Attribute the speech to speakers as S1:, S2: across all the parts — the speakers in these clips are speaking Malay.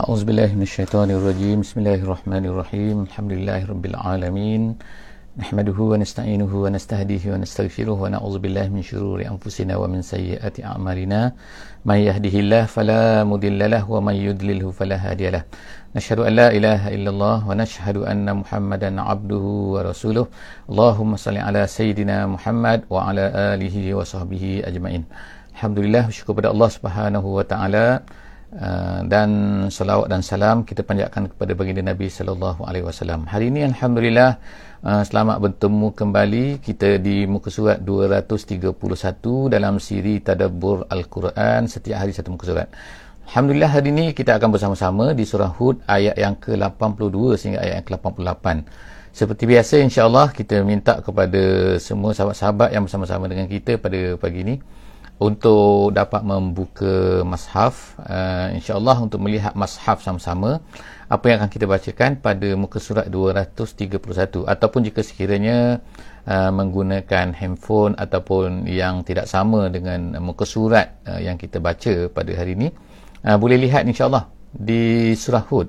S1: أعوذ بالله من الشيطان الرجيم بسم الله الرحمن الرحيم الحمد لله رب العالمين نحمده ونستعينه ونستهديه ونستغفره ونعوذ بالله من شرور أنفسنا ومن سيئات أعمالنا من يهده الله فلا مضل له ومن يضلله فلا هادي له نشهد أن لا إله إلا الله ونشهد أن محمدا عبده ورسوله اللهم صل على سيدنا محمد وعلى آله وصحبه أجمعين الحمد لله syukur kepada Allah Subhanahu wa taala Uh, dan salawat dan salam kita panjatkan kepada baginda Nabi sallallahu alaihi wasallam. Hari ini alhamdulillah uh, selamat bertemu kembali kita di muka surat 231 dalam siri tadabbur al-Quran setiap hari satu muka surat. Alhamdulillah hari ini kita akan bersama-sama di surah Hud ayat yang ke-82 sehingga ayat yang ke-88. Seperti biasa insya-Allah kita minta kepada semua sahabat-sahabat yang bersama-sama dengan kita pada pagi ini untuk dapat membuka mashaf uh, insyaallah untuk melihat mashaf sama-sama apa yang akan kita bacakan pada muka surat 231 ataupun jika sekiranya uh, menggunakan handphone ataupun yang tidak sama dengan muka surat uh, yang kita baca pada hari ini uh, boleh lihat insyaallah di surah hud.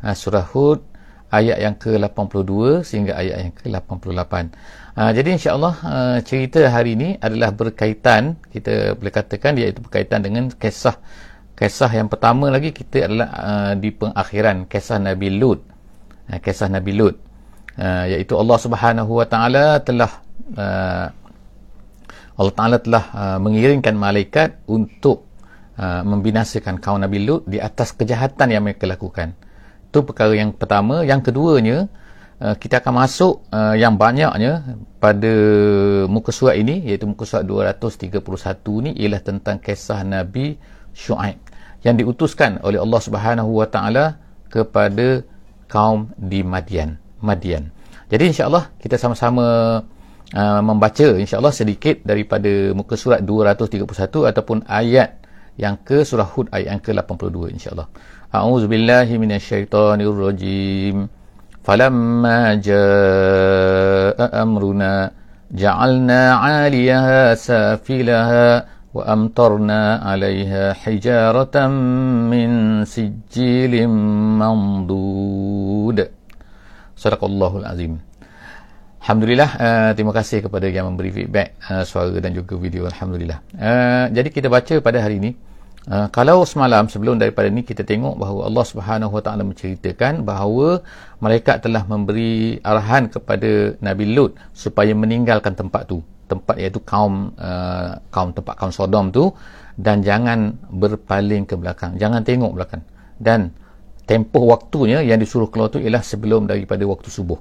S1: Uh, surah hud ayat yang ke-82 sehingga ayat yang ke-88 Ha, jadi insyaAllah uh, cerita hari ini adalah berkaitan, kita boleh katakan iaitu berkaitan dengan kisah kisah yang pertama lagi kita adalah uh, di pengakhiran kisah Nabi Lut. Uh, kisah Nabi Lut. Uh, iaitu Allah Subhanahu Wa Taala telah uh, Allah Taala telah uh, mengirimkan malaikat untuk uh, membinasakan kaum Nabi Lut di atas kejahatan yang mereka lakukan. Itu perkara yang pertama, yang keduanya kita akan masuk uh, yang banyaknya pada muka surat ini iaitu muka surat 231 ni ialah tentang kisah Nabi Shu'aib yang diutuskan oleh Allah Subhanahu wa taala kepada kaum di Madian Madian. Jadi insya-Allah kita sama-sama uh, membaca insya-Allah sedikit daripada muka surat 231 ataupun ayat yang ke surah Hud ayat yang ke-82 insya-Allah. A'udzubillahi minasyaitonirrajim. فلما جاء أمرنا جعلنا عاليها سافلها وأمطرنا عليها حجارة من سجيل منضود صدق الله العظيم Alhamdulillah, uh, terima kasih kepada yang memberi feedback uh, suara dan juga video. Alhamdulillah. Uh, jadi kita baca pada hari ini. Uh, kalau semalam sebelum daripada ni kita tengok bahawa Allah Subhanahu Wa Taala menceritakan bahawa mereka telah memberi arahan kepada Nabi Lut supaya meninggalkan tempat tu. Tempat iaitu kaum uh, kaum tempat kaum Sodom tu dan jangan berpaling ke belakang. Jangan tengok belakang. Dan tempoh waktunya yang disuruh keluar tu ialah sebelum daripada waktu subuh.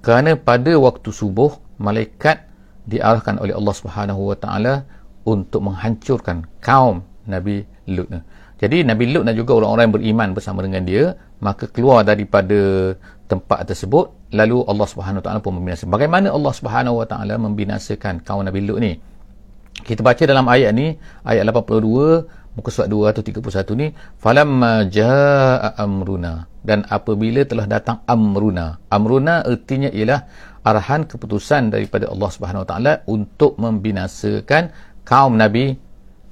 S1: Kerana pada waktu subuh malaikat diarahkan oleh Allah Subhanahu Wa Taala untuk menghancurkan kaum Nabi Lut. Jadi Nabi Lut dan juga orang-orang yang beriman bersama dengan dia maka keluar daripada tempat tersebut lalu Allah Subhanahu Wa Taala pun membinasakan. Bagaimana Allah Subhanahu Wa Taala membinasakan kaum Nabi Lut ni? Kita baca dalam ayat ni ayat 82 muka surat 231 ni falamma jaa amruna dan apabila telah datang amruna amruna artinya ialah arahan keputusan daripada Allah Subhanahu Wa Taala untuk membinasakan kaum Nabi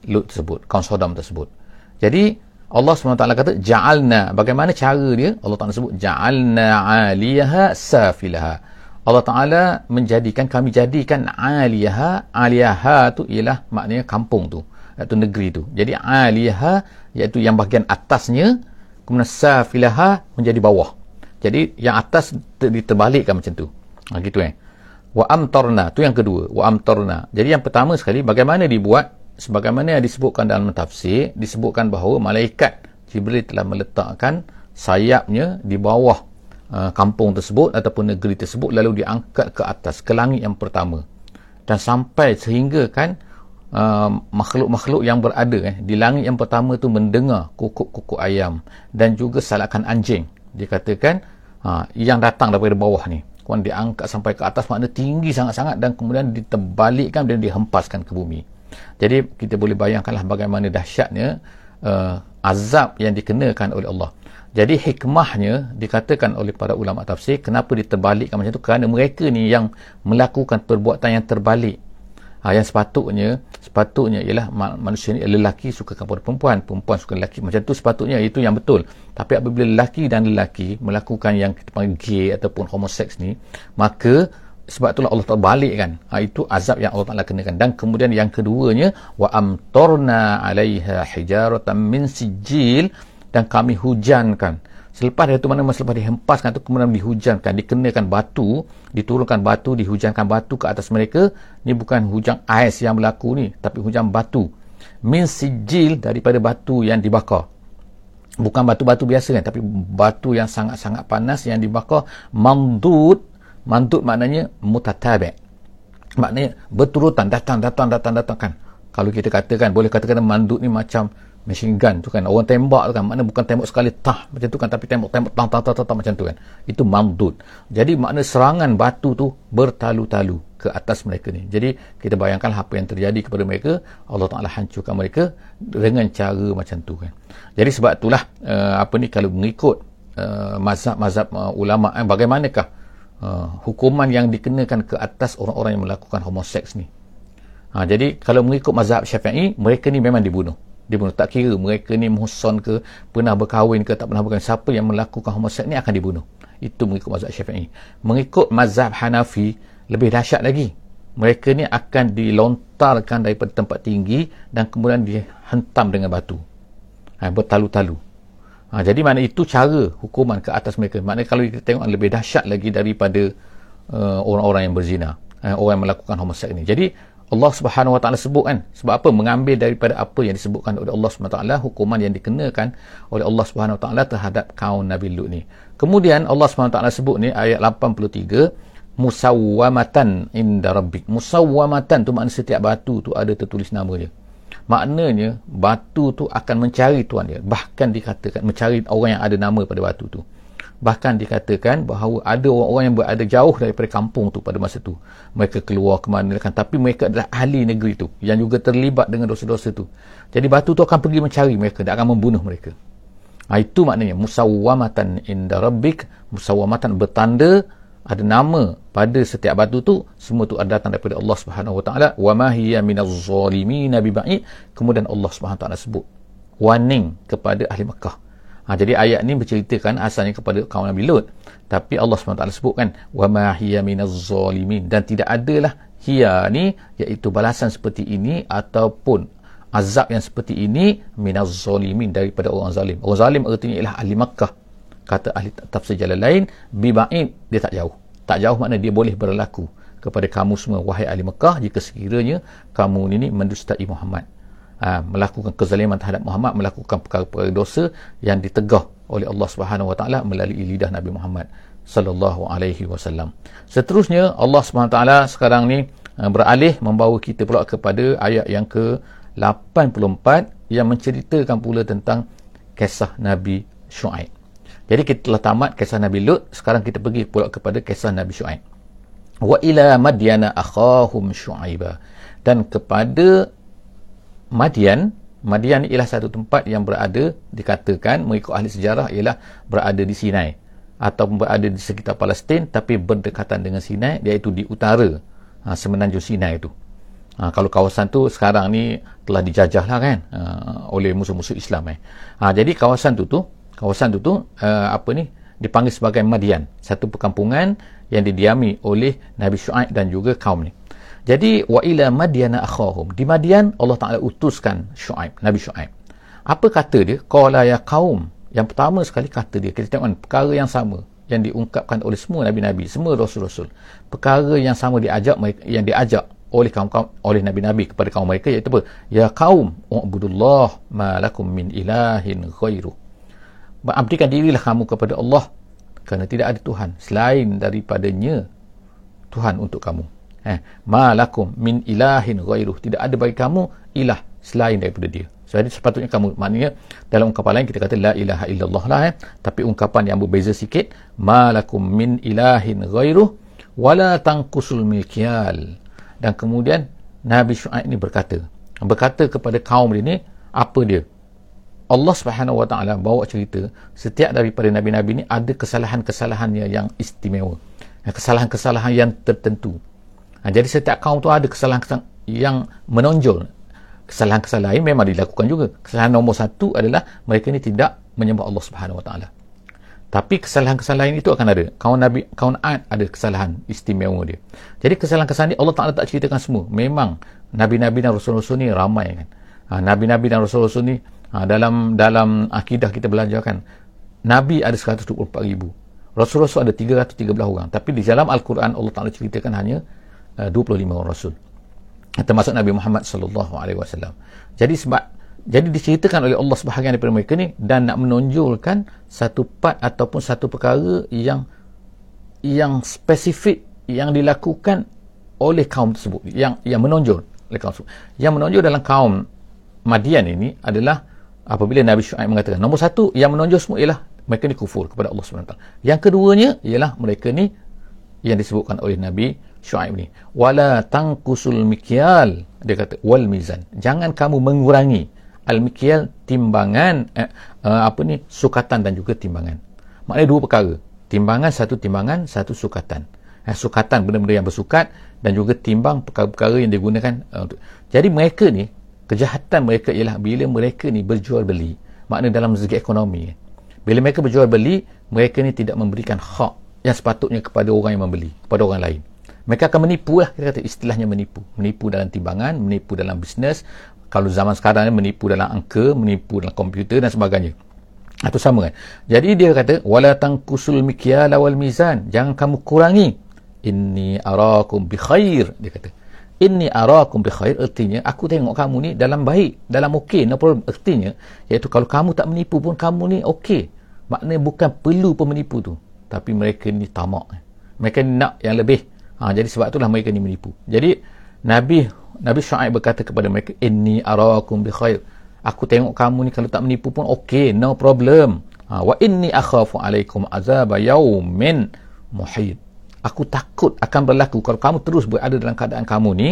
S1: Lut tersebut, kaum Sodom tersebut. Jadi Allah SWT kata ja'alna. Bagaimana cara dia? Allah Taala sebut ja'alna 'aliyaha safilaha. Allah Taala menjadikan kami jadikan 'aliyaha, 'aliyaha tu ialah maknanya kampung tu, iaitu negeri tu. Jadi 'aliyaha iaitu yang bahagian atasnya, kemudian safilaha menjadi bawah. Jadi yang atas diterbalikkan macam tu. Ha gitu eh. Wa amtarna tu yang kedua, wa amtarna. Jadi yang pertama sekali bagaimana dibuat sebagaimana yang disebutkan dalam tafsir disebutkan bahawa malaikat Jibril telah meletakkan sayapnya di bawah uh, kampung tersebut ataupun negeri tersebut lalu diangkat ke atas ke langit yang pertama. Dan sampai sehingga kan uh, makhluk-makhluk yang berada eh, di langit yang pertama tu mendengar kukuk-kukuk ayam dan juga salakan anjing. Dikatakan uh, yang datang daripada bawah ni. Kemudian diangkat sampai ke atas makna tinggi sangat-sangat dan kemudian diterbalikkan dan dihempaskan ke bumi jadi kita boleh bayangkanlah bagaimana dahsyatnya uh, azab yang dikenakan oleh Allah. Jadi hikmahnya dikatakan oleh para ulama tafsir kenapa diterbalikkan macam itu kerana mereka ni yang melakukan perbuatan yang terbalik. ha, yang sepatutnya sepatutnya ialah manusia ni lelaki suka kepada perempuan perempuan suka lelaki macam tu sepatutnya itu yang betul tapi apabila lelaki dan lelaki melakukan yang kita panggil gay ataupun homoseks ni maka sebab itulah Allah Ta'ala balik kan ha, itu azab yang Allah Ta'ala kenakan. Dan kemudian yang keduanya wa amtorna alaiha hijaratan min sijil dan kami hujankan. Selepas dari itu mana selepas dihempaskan itu kemudian dihujankan dikenakan batu diturunkan batu dihujankan batu ke atas mereka. Ni bukan hujan ais yang berlaku ni tapi hujan batu. Min sijil daripada batu yang dibakar. Bukan batu-batu biasa kan tapi batu yang sangat-sangat panas yang dibakar. Mandud Mantut maknanya mutatabi. Maknanya berturutan datang datang datang datang kan. Kalau kita katakan boleh katakan mandut ni macam machine gun tu kan. Orang tembak tu kan. Maknanya bukan tembak sekali tah macam tu kan tapi tembak tembak tang tang tang tang, macam tu kan. Itu mandut. Jadi makna serangan batu tu bertalu-talu ke atas mereka ni. Jadi kita bayangkan apa yang terjadi kepada mereka, Allah Taala hancurkan mereka dengan cara macam tu kan. Jadi sebab itulah uh, apa ni kalau mengikut uh, mazhab-mazhab uh, ulama eh, bagaimanakah Uh, hukuman yang dikenakan ke atas orang-orang yang melakukan homoseks ni. Ha, jadi kalau mengikut mazhab syafi'i, mereka ni memang dibunuh. Dibunuh. Tak kira mereka ni muhson ke, pernah berkahwin ke, tak pernah berkahwin. Siapa yang melakukan homoseks ni akan dibunuh. Itu mengikut mazhab syafi'i. Mengikut mazhab Hanafi, lebih dahsyat lagi. Mereka ni akan dilontarkan daripada tempat tinggi dan kemudian dihentam dengan batu. Ha, bertalu-talu. Ha, jadi mana itu cara hukuman ke atas mereka. Maknanya kalau kita tengok lebih dahsyat lagi daripada uh, orang-orang yang berzina. Uh, orang yang melakukan homoseks ini. Jadi Allah Subhanahu Wa Taala sebut kan sebab apa mengambil daripada apa yang disebutkan oleh Allah Subhanahu Wa Taala hukuman yang dikenakan oleh Allah Subhanahu Wa Taala terhadap kaum Nabi Lut ni. Kemudian Allah Subhanahu Wa Taala sebut ni ayat 83 musawwamatan inda rabbik. Musawwamatan tu makna setiap batu tu ada tertulis nama dia maknanya batu tu akan mencari tuan dia. Bahkan dikatakan mencari orang yang ada nama pada batu tu. Bahkan dikatakan bahawa ada orang-orang yang berada jauh daripada kampung tu pada masa tu. Mereka keluar ke mana kan. Tapi mereka adalah ahli negeri tu yang juga terlibat dengan dosa-dosa tu. Jadi batu tu akan pergi mencari mereka. Dan akan membunuh mereka. Ha, itu maknanya. Musawwamatan inda rabbik. Musawwamatan bertanda ada nama pada setiap batu tu semua tu ada datang daripada Allah Subhanahu Wa Taala. Wa ma hiya minaz zalimin biba'id. Kemudian Allah Subhanahu Wa Taala sebut warning kepada ahli Mekah ha, jadi ayat ni berceritakan asalnya kepada kaum Nabi Lut. Tapi Allah Subhanahu Wa Taala sebutkan wa ma hiya minaz zalimin. Dan tidak adalah hiya ni iaitu balasan seperti ini ataupun azab yang seperti ini minaz zalimin daripada orang zalim. Orang zalim artinya ialah ahli Mekah kata ahli tafsir jalan lain biba'id dia tak jauh tak jauh makna dia boleh berlaku kepada kamu semua wahai ahli Mekah jika sekiranya kamu ini mendustai Muhammad. Ha, melakukan kezaliman terhadap Muhammad melakukan perkara-perkara dosa yang ditegah oleh Allah Subhanahu Wa Taala melalui lidah Nabi Muhammad sallallahu alaihi wasallam. Seterusnya Allah Subhanahu Wa Taala sekarang ni ha, beralih membawa kita pula kepada ayat yang ke 84 yang menceritakan pula tentang kisah Nabi Shu'aib jadi kita telah tamat kisah Nabi Lut, sekarang kita pergi pula kepada kisah Nabi Shu'aib. Wa ila Madyana akhahum Shu'aiba. Dan kepada Madian, Madian ialah satu tempat yang berada dikatakan mengikut ahli sejarah ialah berada di Sinai atau berada di sekitar Palestin tapi berdekatan dengan Sinai iaitu di utara ha, semenanjung Sinai itu. Ha, kalau kawasan tu sekarang ni telah dijajah lah kan ha, oleh musuh-musuh Islam eh. Ha, jadi kawasan tu tu kawasan tu tu uh, apa ni dipanggil sebagai Madian. Satu perkampungan yang didiami oleh Nabi Shu'aib dan juga kaum ni. Jadi wa ila madyana akhahum. Di Madian Allah Taala utuskan Shu'aib Nabi Shu'aib apa kata dia? Qala ya kaum. Yang pertama sekali kata dia kita tengok kan, perkara yang sama yang diungkapkan oleh semua nabi-nabi semua rasul-rasul. Perkara yang sama diajak yang diajak oleh kaum-kaum oleh nabi-nabi kepada kaum mereka iaitu apa? Ya kaum ubudullah ma lakum min ilahin ghairuh Abdikan dirilah kamu kepada Allah kerana tidak ada Tuhan selain daripadanya Tuhan untuk kamu. Eh, ma lakum min ilahin ghairuh. Tidak ada bagi kamu ilah selain daripada dia. Jadi sepatutnya kamu maknanya dalam ungkapan lain kita kata la ilaha illallah lah eh. Tapi ungkapan yang berbeza sikit ma lakum min ilahin ghairuh wala tanqusul mikyal. Dan kemudian Nabi Syuaib ini berkata berkata kepada kaum ini apa dia? Allah Subhanahu Wa Taala bawa cerita setiap daripada nabi-nabi ini ada kesalahan-kesalahannya yang istimewa. Kesalahan-kesalahan yang tertentu. Ha, jadi setiap kaum tu ada kesalahan yang menonjol. Kesalahan-kesalahan memang dilakukan juga. Kesalahan nombor satu adalah mereka ni tidak menyembah Allah Subhanahu Wa Taala. Tapi kesalahan-kesalahan itu akan ada. Kaum Nabi kaum Ad ada kesalahan istimewa dia. Jadi kesalahan-kesalahan ini Allah Ta'ala tak ceritakan semua. Memang Nabi-Nabi dan Rasul-Rasul ni ramai kan. Ha, Nabi-Nabi dan Rasul-Rasul ni ha, dalam dalam akidah kita belajar kan Nabi ada 124 ribu Rasul-Rasul ada 313 orang tapi di dalam Al-Quran Allah Ta'ala ceritakan hanya uh, 25 orang Rasul termasuk Nabi Muhammad sallallahu alaihi wasallam. Jadi sebab jadi diceritakan oleh Allah sebahagian daripada mereka ni dan nak menonjolkan satu part ataupun satu perkara yang yang spesifik yang dilakukan oleh kaum tersebut yang yang menonjol oleh kaum tersebut. Yang menonjol dalam kaum Madian ini adalah apabila Nabi Syuaib mengatakan nombor satu yang menonjol semua ialah mereka ni kufur kepada Allah SWT. Yang keduanya ialah mereka ni yang disebutkan oleh Nabi Shu'aib ni. Wala tangkusul mikyal dia kata wal mizan. Jangan kamu mengurangi al mikyal timbangan eh, uh, apa ni sukatan dan juga timbangan. Maknanya dua perkara. Timbangan satu timbangan satu sukatan. Eh, sukatan benda-benda yang bersukat dan juga timbang perkara-perkara yang digunakan uh, untuk jadi mereka ni kejahatan mereka ialah bila mereka ni berjual beli. Makna dalam segi ekonomi. Bila mereka berjual beli mereka ni tidak memberikan hak yang sepatutnya kepada orang yang membeli kepada orang lain. Mereka akan menipu lah kita kata istilahnya menipu. Menipu dalam timbangan menipu dalam bisnes. Kalau zaman sekarang ni menipu dalam angka menipu dalam komputer dan sebagainya. Itu sama kan? Jadi dia kata wala tangkusul mikyala wal mizan. Jangan kamu kurangi. Inni arakum bi khair dia kata inni arakum bi khair artinya aku tengok kamu ni dalam baik dalam okey no problem artinya iaitu kalau kamu tak menipu pun kamu ni okey maknanya bukan perlu pemenipu tu tapi mereka ni tamak mereka ni nak yang lebih Ha, jadi sebab itulah mereka ni menipu. Jadi Nabi Nabi Shu'aib berkata kepada mereka, "Inni arakum bi khair." Aku tengok kamu ni kalau tak menipu pun okey, no problem. Ha, wa inni akhafu alaikum azab yaumin muhit. Aku takut akan berlaku kalau kamu terus berada dalam keadaan kamu ni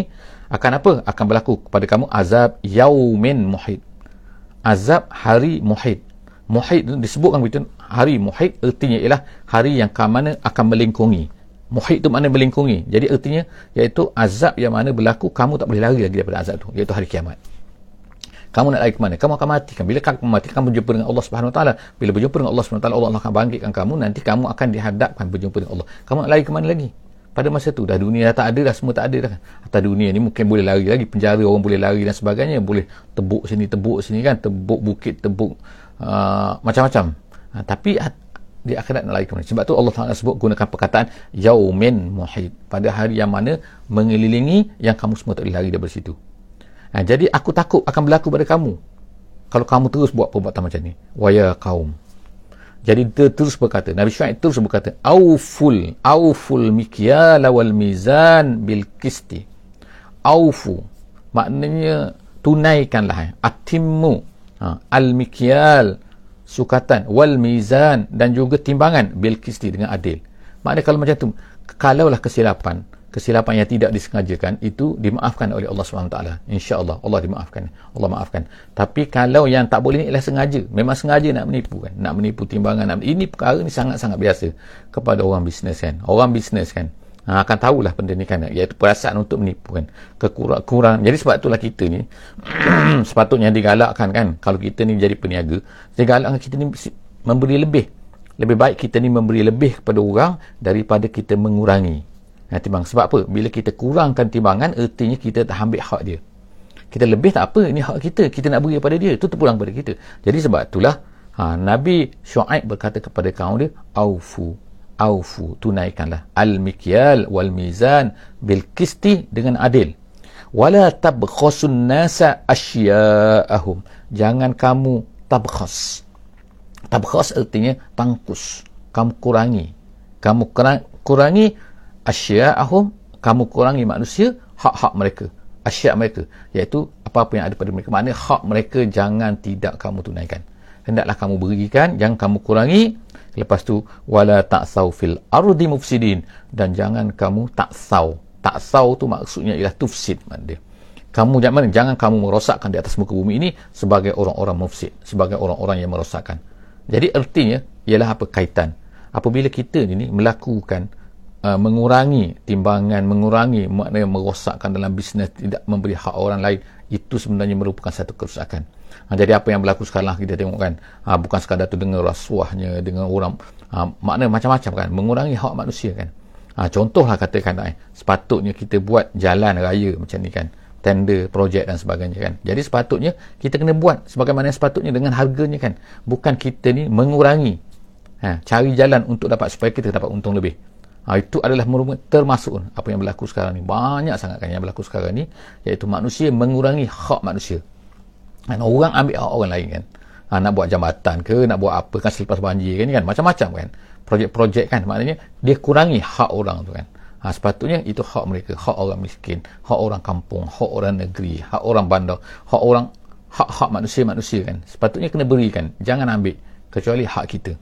S1: akan apa? Akan berlaku kepada kamu azab yaumin muhit. Azab hari muhit. Muhit disebutkan begitu hari muhit artinya ialah hari yang ke mana akan melingkungi muhit tu makna melingkungi jadi artinya iaitu azab yang mana berlaku kamu tak boleh lari lagi daripada azab tu iaitu hari kiamat kamu nak lari ke mana? Kamu akan mati kan bila kamu mati kamu berjumpa dengan Allah Subhanahu taala. Bila berjumpa dengan Allah Subhanahu taala Allah akan bangkitkan kamu. Nanti kamu akan dihadapkan berjumpa dengan Allah. Kamu nak lari ke mana lagi? Pada masa tu dah dunia dah tak ada dah semua tak ada dah kan? Atas dunia ni mungkin boleh lari lagi. Penjara orang boleh lari dan sebagainya. Boleh tebuk sini tebuk sini kan? Tebuk bukit tebuk uh, macam-macam. Uh, tapi di akhirat nak lari ke mana? Sebab tu Allah Taala sebut gunakan perkataan yaumin muhit. Pada hari yang mana mengelilingi yang kamu semua tak boleh lari daripada situ ha, jadi aku takut akan berlaku pada kamu kalau kamu terus buat perbuatan macam ni waya kaum jadi dia terus berkata Nabi Syuaib terus berkata auful auful mikyal wal mizan bil kisti aufu maknanya tunaikanlah eh. atimmu ha, al mikyal sukatan wal mizan dan juga timbangan bil qisti dengan adil. Maknanya kalau macam tu kalaulah kesilapan, kesilapan yang tidak disengajakan itu dimaafkan oleh Allah SWT. Insya-Allah Allah dimaafkan. Allah maafkan. Tapi kalau yang tak boleh ni ialah sengaja, memang sengaja nak menipu kan, nak menipu timbangan, nak ini perkara ni sangat-sangat biasa kepada orang bisnes kan. Orang bisnes kan ha, akan tahulah benda ni kan iaitu perasaan untuk menipu kan kekurang kurang jadi sebab itulah kita ni sepatutnya digalakkan kan kalau kita ni jadi peniaga digalakkan kita ni memberi lebih lebih baik kita ni memberi lebih kepada orang daripada kita mengurangi ha, timbang. Sebab apa? Bila kita kurangkan timbangan ertinya kita tak ambil hak dia. Kita lebih tak apa ini hak kita. Kita nak beri kepada dia itu terpulang kepada kita. Jadi sebab itulah ha, Nabi Shu'aib berkata kepada kaum dia aufu aufu tunaikanlah. Al mikyal wal mizan bil qisti dengan adil. Wala tabkhasun nasa asya'ahum jangan kamu tabkhas. Tabkhas artinya tangkus. Kamu kurangi. Kamu kurangi asya'ahum kamu kurangi manusia hak-hak mereka. Asya' mereka. Iaitu apa-apa yang ada pada mereka. Maknanya hak mereka jangan tidak kamu tunaikan. Hendaklah kamu berikan jangan kamu kurangi. Lepas tu wala ta'sau fil ardi mufsidin. Dan jangan kamu taksau taksau tu maksudnya ialah tufsid dia. Kamu jangan jangan kamu merosakkan di atas muka bumi ini sebagai orang-orang mufsid sebagai orang-orang yang merosakkan. Jadi artinya ialah apa? Kaitan. Apabila kita ini melakukan uh, mengurangi timbangan mengurangi maknanya merosakkan dalam bisnes tidak memberi hak orang lain itu sebenarnya merupakan satu kerusakan ha, jadi apa yang berlaku sekarang kita tengok kan ha, bukan sekadar tu dengan rasuahnya dengan orang ha, maknanya macam-macam kan mengurangi hak manusia kan ha, contohlah katakan eh, sepatutnya kita buat jalan raya macam ni kan tender, projek dan sebagainya kan. Jadi sepatutnya kita kena buat sebagaimana sepatutnya dengan harganya kan. Bukan kita ni mengurangi. Ha, cari jalan untuk dapat supaya kita dapat untung lebih. Ha, itu adalah termasuk apa yang berlaku sekarang ni. Banyak sangat kan yang berlaku sekarang ni. Iaitu manusia mengurangi hak manusia. Dan orang ambil hak orang lain kan. Ha, nak buat jambatan ke, nak buat apa kan selepas banjir kan. kan? Macam-macam kan. Projek-projek kan. Maknanya dia kurangi hak orang tu kan. Ha, sepatutnya itu hak mereka. Hak orang miskin. Hak orang kampung. Hak orang negeri. Hak orang bandar. Hak orang hak-hak manusia-manusia kan. Sepatutnya kena berikan. Jangan ambil kecuali hak kita.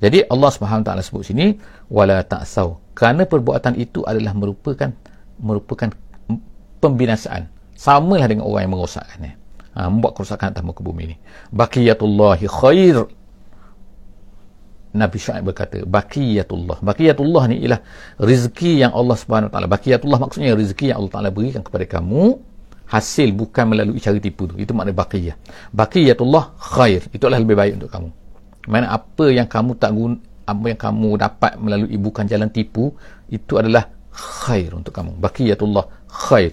S1: Jadi Allah Subhanahu taala sebut sini wala ta'sau kerana perbuatan itu adalah merupakan merupakan pembinasaan. Samalah dengan orang yang merosakkannya ha, membuat kerosakan atas muka bumi ini baqiyatullahi khair. Nabi Syuaib berkata baqiyatullah baqiyatullah ni ialah rezeki yang Allah Subhanahu taala baqiyatullah maksudnya rezeki yang Allah taala berikan kepada kamu hasil bukan melalui cara tipu tu. Itu makna baqiyah baqiyatullah khair. Itu adalah lebih baik untuk kamu mana apa yang kamu tak guna apa yang kamu dapat melalui bukan jalan tipu itu adalah khair untuk kamu baqiyatullah khair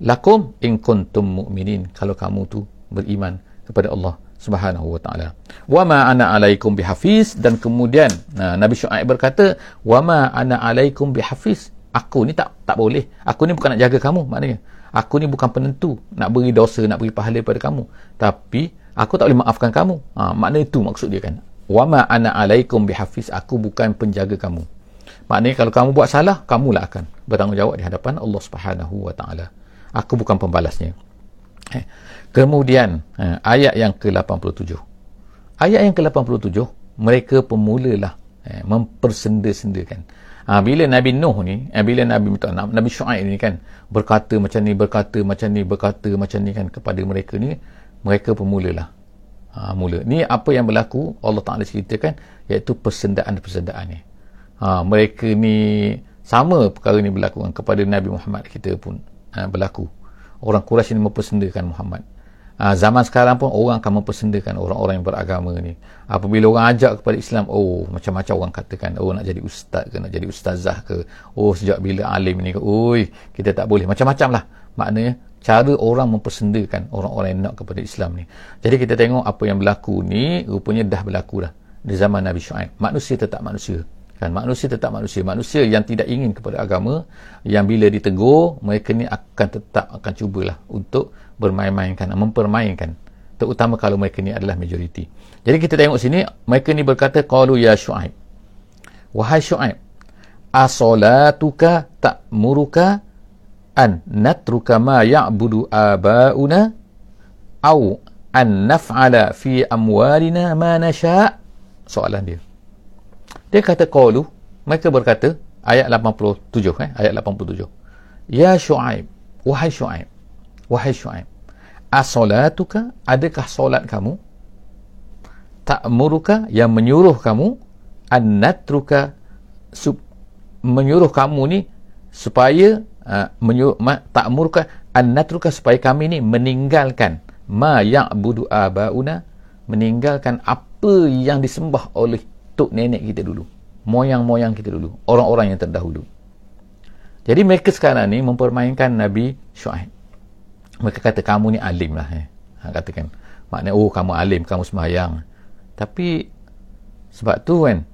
S1: lakum in kuntum mu'minin kalau kamu tu beriman kepada Allah Subhanahu wa taala. Wa ma ana alaikum bihafiz dan kemudian nah, Nabi Syuaib berkata, "Wa ma ana alaikum bihafiz." Aku ni tak tak boleh. Aku ni bukan nak jaga kamu maknanya. Aku ni bukan penentu nak beri dosa, nak beri pahala pada kamu. Tapi aku tak boleh maafkan kamu. Ha, makna itu maksud dia kan. Wama ana alaikum bihafiz aku bukan penjaga kamu. Maknanya kalau kamu buat salah kamulah akan bertanggungjawab di hadapan Allah Subhanahu wa taala. Aku bukan pembalasnya. Eh. kemudian eh, ayat yang ke-87 ayat yang ke-87 mereka pemulalah eh, mempersenda-sendakan. Ha, bila Nabi Nuh ni eh, bila Nabi Nabi Shu'aib ni kan berkata macam ni berkata macam ni berkata macam ni kan kepada mereka ni mereka pemulalah ha, mula. Ni apa yang berlaku Allah Ta'ala ceritakan iaitu persendaan-persendaan ni. Ha, mereka ni sama perkara ni berlaku kan, kepada Nabi Muhammad kita pun ha, berlaku. Orang Quraisy ni mempersendakan Muhammad. Ha, zaman sekarang pun orang akan mempersendakan orang-orang yang beragama ni. Apabila orang ajak kepada Islam, oh macam-macam orang katakan, oh nak jadi ustaz ke, nak jadi ustazah ke, oh sejak bila alim ni ke, oi kita tak boleh. Macam-macam lah. Maknanya cara orang mempersendakan orang-orang yang nak kepada Islam ni. Jadi kita tengok apa yang berlaku ni rupanya dah berlaku dah di zaman Nabi Shu'aib. Manusia tetap manusia. Kan manusia tetap manusia. Manusia yang tidak ingin kepada agama yang bila ditegur mereka ni akan tetap akan cubalah untuk bermain-mainkan, mempermainkan. Terutama kalau mereka ni adalah majoriti. Jadi kita tengok sini mereka ni berkata qalu ya Shu'aib. Wahai Shu'aib, asolatuka ta'muruka an natruka ma ya'budu aba'una au an naf'ala fi amwalina ma nasha' soalan dia. Dia kata qalu mereka berkata ayat 87 eh ayat 87 ya syuaib wahai syuaib wahai syuaib as-salatuka adakah solat kamu? Ta'muruka yang menyuruh kamu an natruka menyuruh kamu ni supaya uh, menyuruh ma, ta'murka an natruka supaya kami ni meninggalkan ma ya'budu abauna meninggalkan apa yang disembah oleh tok nenek kita dulu moyang-moyang kita dulu orang-orang yang terdahulu. Jadi mereka sekarang ni mempermainkan Nabi Shu'aib mereka kata kamu ni alim lah eh. ha, katakan. Maknanya oh kamu alim kamu sembahyang tapi sebab tu kan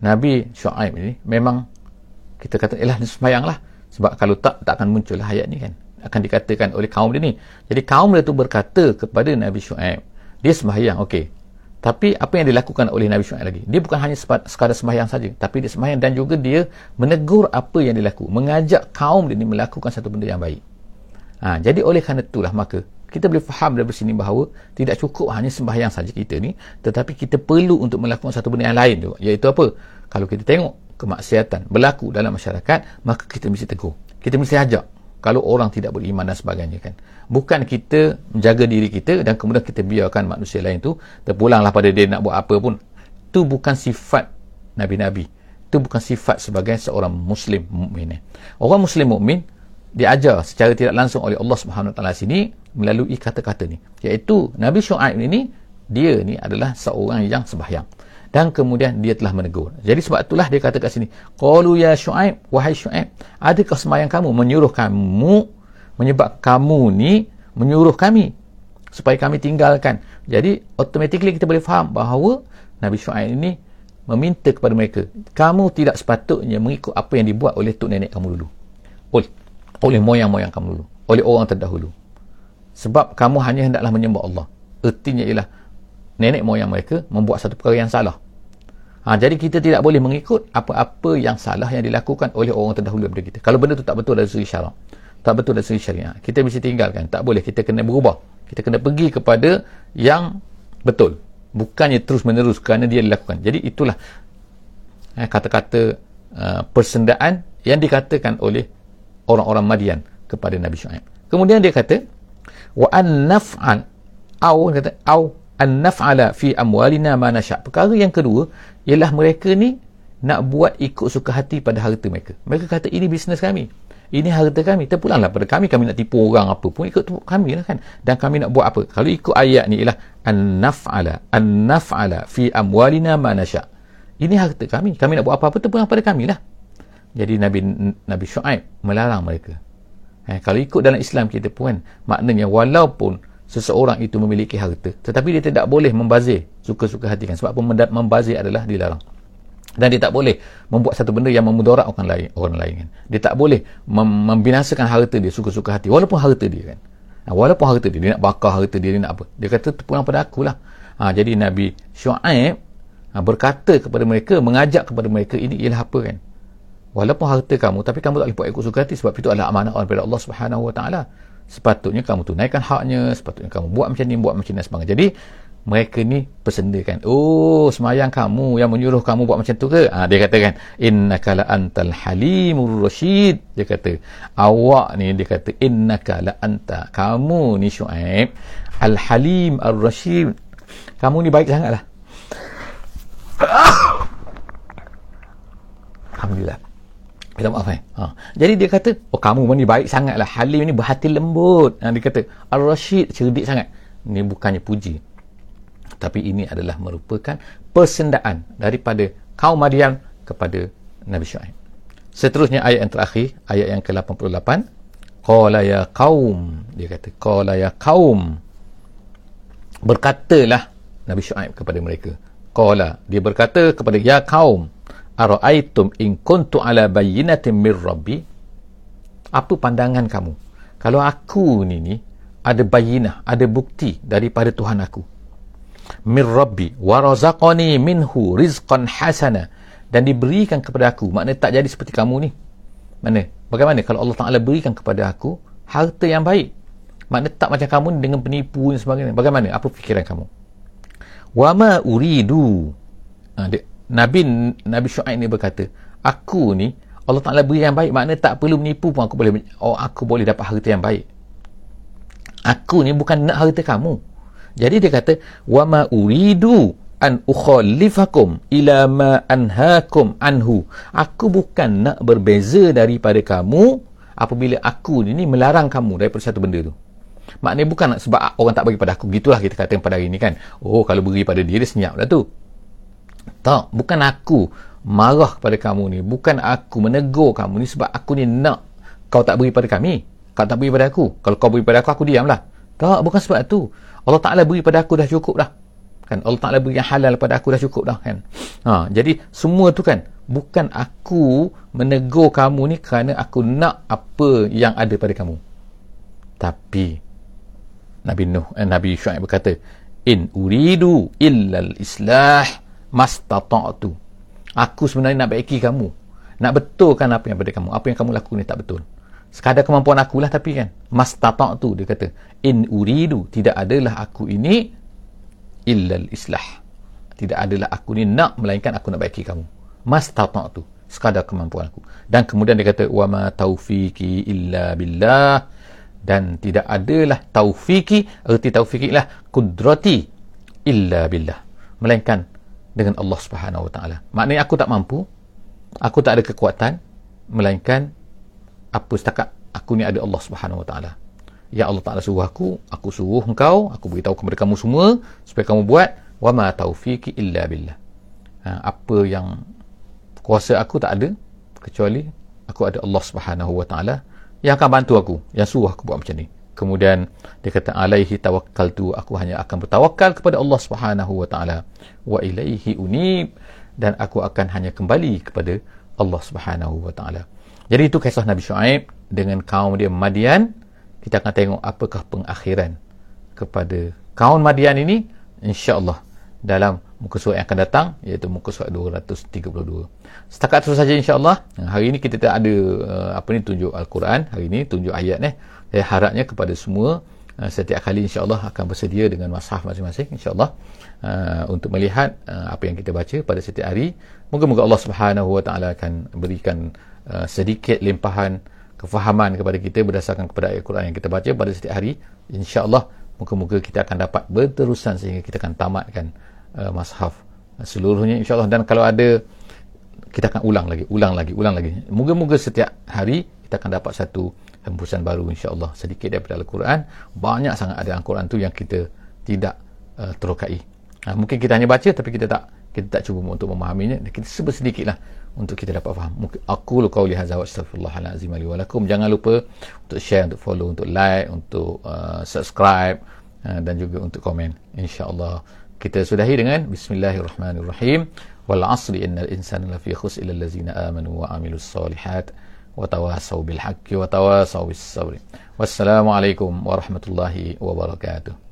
S1: Nabi Shu'aib ni memang kita kata elah sembahyang lah sebab kalau tak tak akan muncul lah ayat ni kan. Akan dikatakan oleh kaum dia ni. Jadi kaum dia tu berkata kepada Nabi Shu'aib dia sembahyang okey. Tapi apa yang dilakukan oleh Nabi Shu'aib lagi? Dia bukan hanya sekadar sembahyang saja tapi dia sembahyang dan juga dia menegur apa yang dilaku mengajak kaum dia ni melakukan satu benda yang baik. Ha, jadi oleh kerana itulah maka kita boleh faham dari sini bahawa tidak cukup hanya sembahyang saja kita ni tetapi kita perlu untuk melakukan satu benda yang lain juga iaitu apa kalau kita tengok kemaksiatan berlaku dalam masyarakat maka kita mesti tegur. Kita mesti ajak kalau orang tidak beriman dan sebagainya kan? Bukan kita menjaga diri kita dan kemudian kita biarkan manusia lain tu terpulanglah pada dia nak buat apa pun. Itu bukan sifat Nabi-Nabi. Itu bukan sifat sebagai seorang muslim mukmin orang muslim mukmin diajar secara tidak langsung oleh Allah Subhanahu Wa Taala sini melalui kata-kata ni. Iaitu Nabi Shu'aib ini dia ni adalah seorang yang sembahyang dan kemudian dia telah menegur. Jadi sebab itulah dia kata kat sini qalu ya Shu'aib wahai Shu'aib adakah sembahyang kamu menyuruh kamu menyebab kamu ni menyuruh kami supaya kami tinggalkan? Jadi automatically kita boleh faham bahawa Nabi Shu'aib ini meminta kepada mereka kamu tidak sepatutnya mengikut apa yang dibuat oleh tok nenek kamu dulu. Oleh oleh moyang-moyang kamu dulu. Oleh orang terdahulu. Sebab kamu hanya hendaklah menyembah Allah. Ertinya ialah nenek moyang mereka membuat satu perkara yang salah ha, jadi kita tidak boleh mengikut apa-apa yang salah yang dilakukan oleh orang terdahulu daripada kita. Kalau benda itu tak betul dari segi syarak. Tak betul dari segi syariah. Kita mesti tinggalkan. Tak boleh. Kita kena berubah. Kita kena pergi kepada yang betul. Bukannya terus menerus kerana dia dilakukan. Jadi itulah eh, kata-kata uh, persendaan yang dikatakan oleh orang-orang Madian kepada Nabi Shu'aib. Kemudian dia kata wa an naf'al au kata au an naf'ala fi amwalina ma nasha. Perkara yang kedua ialah mereka ni nak buat ikut suka hati pada harta mereka. Mereka kata ini bisnes kami. Ini harta kami. Terpulanglah pada kami kami nak tipu orang apa pun ikut kami lah kan. Dan kami nak buat apa? Kalau ikut ayat ni ialah an naf'ala an naf'ala fi amwalina ma nasha. Ini harta kami. Kami nak buat apa-apa terpulang pada kami lah. Jadi Nabi Nabi Shu'aib melarang mereka. Eh, kalau ikut dalam Islam kita pun kan, maknanya walaupun seseorang itu memiliki harta, tetapi dia tidak boleh membazir suka-suka hati kan. Sebab membazir adalah dilarang. Dan dia tak boleh membuat satu benda yang memudarat orang lain. Orang lain kan. Dia tak boleh mem- membinasakan harta dia suka-suka hati. Walaupun harta dia kan. Nah, walaupun harta dia, dia nak bakar harta dia, dia nak apa. Dia kata terpulang pada akulah. Ha, jadi Nabi Shu'aib ha, berkata kepada mereka, mengajak kepada mereka, ini ialah apa kan walaupun harta kamu tapi kamu tak boleh buat ikut suka hati sebab itu adalah amanah daripada Allah Subhanahu Wa Taala sepatutnya kamu tunaikan haknya sepatutnya kamu buat macam ni buat macam ni sebagainya. Jadi mereka ni persendakan oh semayang kamu yang menyuruh kamu buat macam tu ke? Ha, dia katakan innaka la antal halimur rasyid. Dia kata awak ni dia kata innaka la anta kamu ni syuaib al halim ar rasyid kamu ni baik sangatlah. Alhamdulillah Minta maaf eh. Ha. Jadi dia kata, oh kamu ni baik sangat lah. Halim ni berhati lembut. Ha, dia kata, Al-Rashid cerdik sangat. Ini bukannya puji. Tapi ini adalah merupakan persendaan daripada kaum Madian kepada Nabi Syuaib. Seterusnya ayat yang terakhir, ayat yang ke-88. Qala ya kaum. Dia kata, Qala ya kaum. Berkatalah Nabi Syuaib kepada mereka. Qala. Dia berkata kepada ya kaum araaitum in kuntu ala bayyinatin mir rabbi? Apa pandangan kamu? Kalau aku ni ni ada bayinah ada bukti daripada Tuhan aku. Mir rabbi wa razaqani minhu rizqan hasana. Dan diberikan kepada aku. Makna tak jadi seperti kamu ni. Mana? Bagaimana? Kalau Allah Taala berikan kepada aku harta yang baik. Makna tak macam kamu ni dengan penipu dan sebagainya. Bagaimana? Apa fikiran kamu? Wa ma uridu. Ha, dia, Nabi Nabi Shu'aib ni berkata, aku ni Allah Taala beri yang baik, makna tak perlu menipu pun aku boleh oh aku boleh dapat harta yang baik. Aku ni bukan nak harta kamu. Jadi dia kata, wa ma uridu an ukhalifakum ila ma anhaakum anhu. Aku bukan nak berbeza daripada kamu apabila aku ni, ni melarang kamu daripada satu benda tu. Maknanya bukan nak sebab orang tak bagi pada aku. Gitulah kita kata pada hari ni kan. Oh, kalau beri pada dia, dia senyap lah tu. Tak, bukan aku marah kepada kamu ni. Bukan aku menegur kamu ni sebab aku ni nak kau tak beri pada kami. Kau tak beri pada aku. Kalau kau beri pada aku, aku diamlah. Tak, bukan sebab tu. Allah Ta'ala beri pada aku dah cukup dah. Kan? Allah Ta'ala beri yang halal pada aku dah cukup dah. Kan? Ha, jadi, semua tu kan, bukan aku menegur kamu ni kerana aku nak apa yang ada pada kamu. Tapi, Nabi Nuh, eh, Nabi Syu'aib berkata, In uridu illal islah mastata'tu. Aku sebenarnya nak baiki kamu. Nak betulkan apa yang pada kamu. Apa yang kamu lakukan ni tak betul. Sekadar kemampuan aku lah tapi kan. Mastata'tu dia kata. In uridu tidak adalah aku ini illal islah. Tidak adalah aku ni nak melainkan aku nak baiki kamu. Mastata'tu sekadar kemampuan aku. Dan kemudian dia kata wa ma taufiqi illa billah. Dan tidak adalah taufiki erti taufiki lah kudrati illa billah. Melainkan dengan Allah Subhanahu Wa Taala. Maknanya aku tak mampu. aku tak ada kekuatan melainkan apa setakat aku ni ada Allah Subhanahu Wa Taala. Ya Allah Taala suruh aku, aku suruh engkau, aku beritahu kepada kamu semua supaya kamu buat wa ma taufiqi illa billah. Ha, apa yang kuasa aku tak ada kecuali aku ada Allah Subhanahu Wa Taala yang akan bantu aku, yang suruh aku buat macam ni. Kemudian dia kata alaihi tawakkaltu aku hanya akan bertawakal kepada Allah Subhanahu wa taala wa ilaihi unib dan aku akan hanya kembali kepada Allah Subhanahu wa taala. Jadi itu kisah Nabi Shu'aib dengan kaum dia Madian. Kita akan tengok apakah pengakhiran kepada kaum Madian ini insya-Allah dalam muka surat yang akan datang iaitu muka surat 232. Setakat itu saja insya-Allah. Hari ini kita tak ada uh, apa ni tunjuk al-Quran, hari ini tunjuk ayat ni. Saya harapnya kepada semua uh, setiap kali insya-Allah akan bersedia dengan mushaf masing-masing insya-Allah uh, untuk melihat uh, apa yang kita baca pada setiap hari. Moga-moga Allah Subhanahu wa taala akan berikan uh, sedikit limpahan kefahaman kepada kita berdasarkan kepada ayat Quran yang kita baca pada setiap hari. Insya-Allah moga-moga kita akan dapat berterusan sehingga kita akan tamatkan uh, mashaf seluruhnya insya-Allah dan kalau ada kita akan ulang lagi ulang lagi ulang lagi moga-moga setiap hari kita akan dapat satu hembusan baru insya-Allah sedikit daripada al-Quran. Banyak sangat ada al-Quran tu yang kita tidak uh, terokai. Ha, mungkin kita hanya baca tapi kita tak kita tak cuba untuk memahaminya. Kita sebut sedikitlah untuk kita dapat faham. Aku lu qauli hadza wa astaghfirullahalazim li wa lakum. Jangan lupa untuk share untuk follow untuk like untuk uh, subscribe uh, dan juga untuk komen. Insyaallah kita sudahi dengan bismillahirrahmanirrahim. Wal asri innal insana lafi khus illa allazina amanu wa amilus solihat وتواصوا بالحق وتواصوا بالصبر. والسلام عليكم ورحمة الله وبركاته.